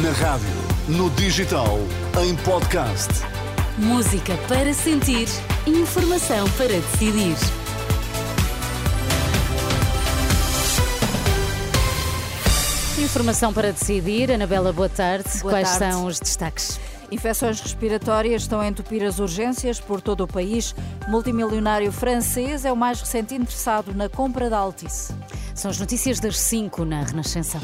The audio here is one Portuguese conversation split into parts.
Na rádio, no digital, em podcast. Música para sentir, informação para decidir. Informação para decidir. Anabela, boa tarde. Boa Quais tarde. são os destaques? Infecções respiratórias estão a entupir as urgências por todo o país. Multimilionário francês é o mais recente interessado na compra da Altice. São as notícias das 5 na Renascença.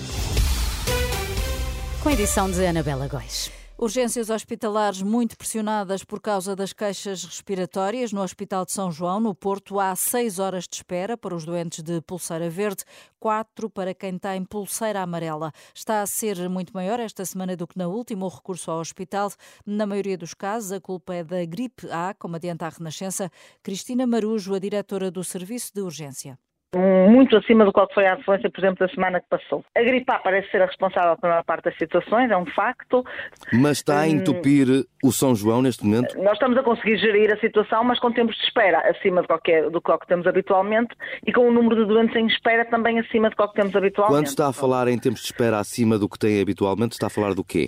Com a edição de Anabela Góis. Urgências hospitalares muito pressionadas por causa das queixas respiratórias. No Hospital de São João, no Porto, há seis horas de espera para os doentes de pulseira verde, quatro para quem tem pulseira amarela. Está a ser muito maior esta semana do que na última o recurso ao hospital. Na maioria dos casos, a culpa é da gripe A, como adianta a Renascença. Cristina Marujo, a diretora do Serviço de Urgência. Muito acima do qual foi a afluência, por exemplo, da semana que passou. A gripe parece ser a responsável pela maior parte das situações, é um facto. Mas está a entupir o São João neste momento? Nós estamos a conseguir gerir a situação, mas com tempos de espera acima de qualquer, do que temos habitualmente e com o número de doentes em espera também acima do que temos habitualmente. Quando está a falar em tempos de espera acima do que tem habitualmente, está a falar do quê?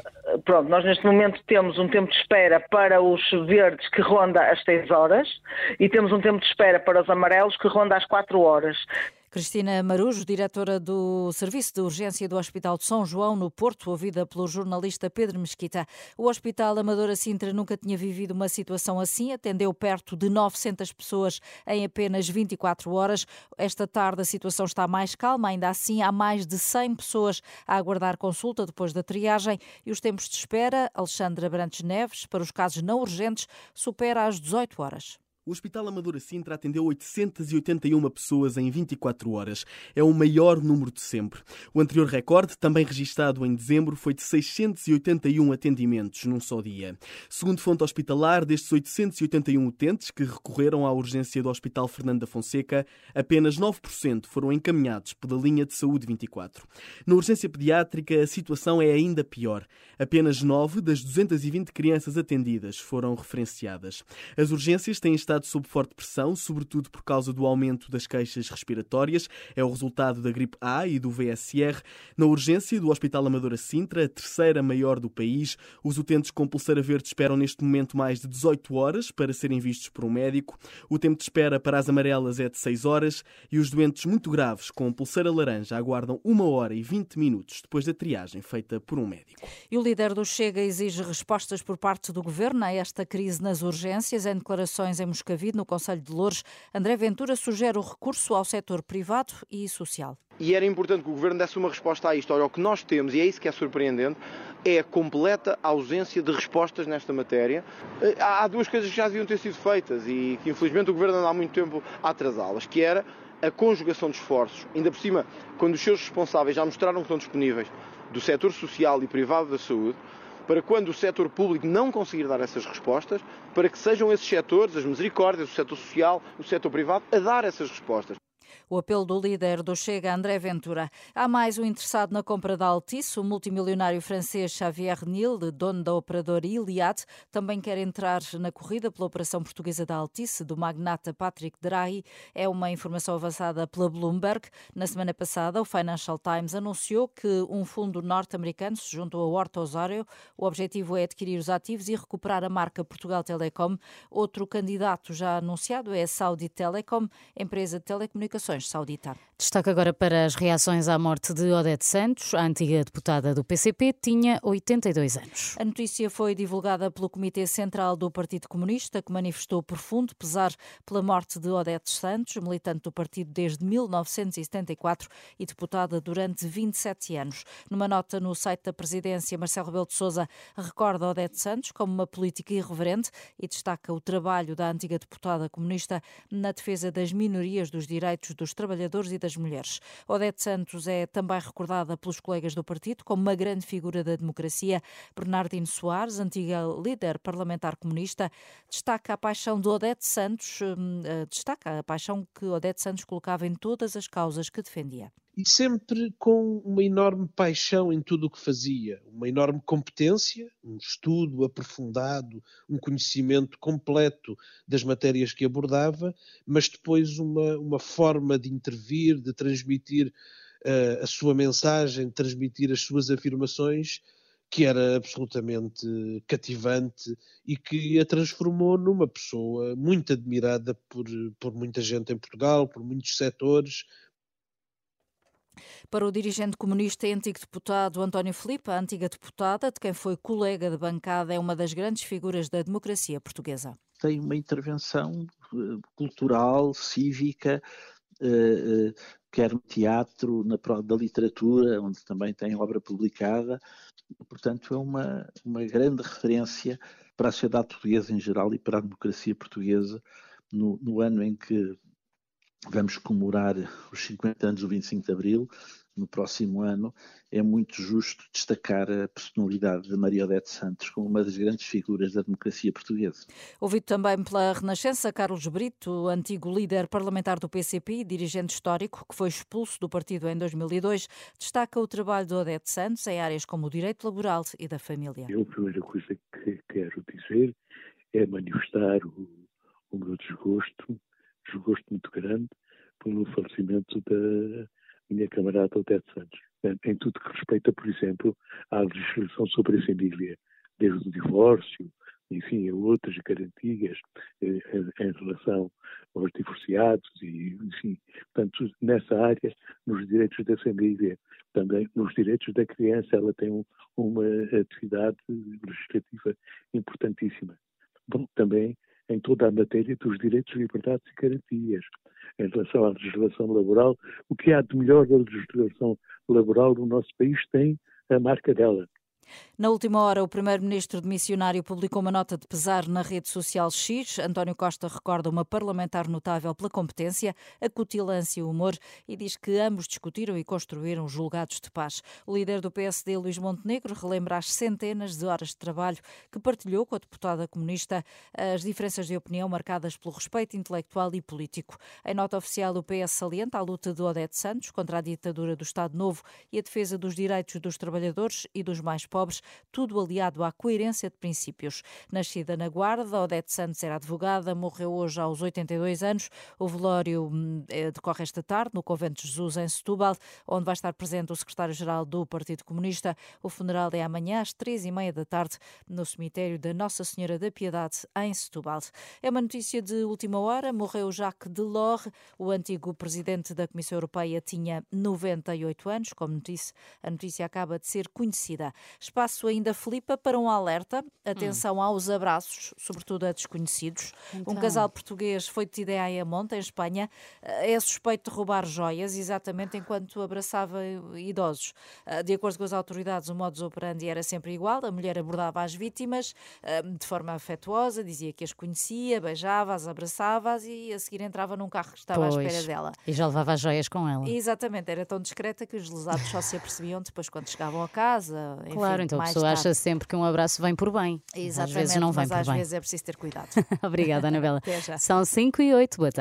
Pronto, nós neste momento temos um tempo de espera para os verdes que ronda as 6 horas e temos um tempo de espera para os amarelos que ronda as 4 horas. Cristina Marujo, diretora do Serviço de Urgência do Hospital de São João, no Porto, ouvida pelo jornalista Pedro Mesquita. O Hospital Amadora Sintra nunca tinha vivido uma situação assim, atendeu perto de 900 pessoas em apenas 24 horas. Esta tarde a situação está mais calma, ainda assim há mais de 100 pessoas a aguardar consulta depois da triagem e os tempos de espera, Alexandra Brantes Neves, para os casos não urgentes, supera as 18 horas. O Hospital Amadora Sintra atendeu 881 pessoas em 24 horas. É o maior número de sempre. O anterior recorde, também registado em dezembro, foi de 681 atendimentos num só dia. Segundo fonte hospitalar, destes 881 utentes que recorreram à urgência do Hospital Fernando da Fonseca, apenas 9% foram encaminhados pela linha de saúde 24. Na urgência pediátrica, a situação é ainda pior. Apenas 9 das 220 crianças atendidas foram referenciadas. As urgências têm estado sob forte pressão, sobretudo por causa do aumento das queixas respiratórias. É o resultado da gripe A e do VSR. Na urgência do Hospital Amadora Sintra, a terceira maior do país, os utentes com pulseira verde esperam neste momento mais de 18 horas para serem vistos por um médico. O tempo de espera para as amarelas é de 6 horas e os doentes muito graves com pulseira laranja aguardam 1 hora e 20 minutos depois da triagem feita por um médico. E o líder do Chega exige respostas por parte do governo a esta crise nas urgências. Em declarações em Moscavide, no Conselho de Louros, André Ventura sugere o recurso ao setor privado e social. E era importante que o Governo desse uma resposta a isto. Olha, o que nós temos, e é isso que é surpreendente, é a completa ausência de respostas nesta matéria. Eh, há duas coisas que já deviam ter sido feitas e que infelizmente o Governo anda há muito tempo a atrasá-las, que era a conjugação de esforços, ainda por cima, quando os seus responsáveis já mostraram que estão disponíveis, do setor social e privado da saúde, para quando o setor público não conseguir dar essas respostas, para que sejam esses setores, as misericórdias, o setor social, o setor privado, a dar essas respostas. O apelo do líder do Chega, André Ventura. Há mais um interessado na compra da Altice, o multimilionário francês Xavier Nil, dono da operadora Iliad, também quer entrar na corrida pela operação portuguesa da Altice, do magnata Patrick Drahi. É uma informação avançada pela Bloomberg. Na semana passada, o Financial Times anunciou que um fundo norte-americano se juntou ao Horta Osório. O objetivo é adquirir os ativos e recuperar a marca Portugal Telecom. Outro candidato já anunciado é a Saudi Telecom, empresa de telecomunicações saudita. Destaque agora para as reações à morte de Odete Santos. A antiga deputada do PCP tinha 82 anos. A notícia foi divulgada pelo Comitê Central do Partido Comunista, que manifestou profundo pesar pela morte de Odete Santos, militante do partido desde 1974 e deputada durante 27 anos. Numa nota no site da presidência, Marcelo Rebelo de Sousa recorda Odete Santos como uma política irreverente e destaca o trabalho da antiga deputada comunista na defesa das minorias, dos direitos dos trabalhadores e das mulheres. Odete Santos é também recordada pelos colegas do partido como uma grande figura da democracia. Bernardino Soares, antiga líder parlamentar comunista, destaca a paixão de Odete Santos, hum, eh, destaca a paixão que Odete Santos colocava em todas as causas que defendia. E sempre com uma enorme paixão em tudo o que fazia, uma enorme competência, um estudo aprofundado, um conhecimento completo das matérias que abordava, mas depois uma, uma forma de intervir, de transmitir uh, a sua mensagem, de transmitir as suas afirmações que era absolutamente cativante e que a transformou numa pessoa muito admirada por, por muita gente em Portugal, por muitos setores, para o dirigente comunista e antigo deputado António Filipe, a antiga deputada, de quem foi colega de bancada, é uma das grandes figuras da democracia portuguesa. Tem uma intervenção eh, cultural, cívica, eh, eh, quer no teatro, na da literatura, onde também tem obra publicada. Portanto, é uma, uma grande referência para a sociedade portuguesa em geral e para a democracia portuguesa no, no ano em que vamos comemorar os 50 anos do 25 de Abril, no próximo ano, é muito justo destacar a personalidade de Maria Odete Santos como uma das grandes figuras da democracia portuguesa. Ouvido também pela Renascença, Carlos Brito, antigo líder parlamentar do PCP e dirigente histórico, que foi expulso do partido em 2002, destaca o trabalho de Odete Santos em áreas como o direito laboral e da família. Eu, a primeira coisa que quero dizer é manifestar o, o meu desgosto desgosto muito grande pelo falecimento da minha camarada Odete Santos. Em tudo que respeita, por exemplo, à legislação sobre a família, desde o divórcio, enfim, a outras garantias eh, em relação aos divorciados e, enfim, portanto, nessa área, nos direitos da família, também nos direitos da criança, ela tem um, uma atividade legislativa importantíssima. Toda a matéria dos direitos, liberdades e garantias. Em relação à legislação laboral, o que há de melhor da legislação laboral no nosso país tem a marca dela. Na última hora, o primeiro-ministro de missionário publicou uma nota de pesar na rede social X. António Costa recorda uma parlamentar notável pela competência, a cutilância e humor e diz que ambos discutiram e construíram julgados de paz. O líder do PSD, Luís Montenegro, relembra as centenas de horas de trabalho que partilhou com a deputada comunista as diferenças de opinião marcadas pelo respeito intelectual e político. Em nota oficial, o PS salienta a luta de Odete Santos contra a ditadura do Estado Novo e a defesa dos direitos dos trabalhadores e dos mais pobres, tudo aliado à coerência de princípios. Nascida na Guarda, Odete Santos era advogada, morreu hoje aos 82 anos. O velório hum, eh, decorre esta tarde no Convento de Jesus, em Setúbal, onde vai estar presente o secretário-geral do Partido Comunista. O funeral é amanhã às três e meia da tarde no cemitério da Nossa Senhora da Piedade, em Setúbal. É uma notícia de última hora. Morreu Jacques Delors, o antigo presidente da Comissão Europeia, tinha 98 anos. Como disse, a notícia acaba de ser conhecida. Espaço ainda, Filipa, para um alerta. Atenção hum. aos abraços, sobretudo a desconhecidos. Então. Um casal português foi detido em Ayamonte, em Espanha. Eh, é suspeito de roubar joias, exatamente enquanto abraçava idosos. Eh, de acordo com as autoridades, o modus operandi era sempre igual. A mulher abordava as vítimas eh, de forma afetuosa, dizia que as conhecia, beijava-as, abraçava-as e a seguir entrava num carro que estava pois. à espera dela. E já levava as joias com ela. Exatamente, era tão discreta que os lesados só se apercebiam depois quando chegavam a casa. Enfim, claro, então pessoa tarde. acha sempre que um abraço vem por bem. Exatamente, às vezes não vem por às bem. vezes é preciso ter cuidado. Obrigada, Anabela. São 5 e 8, boa tarde.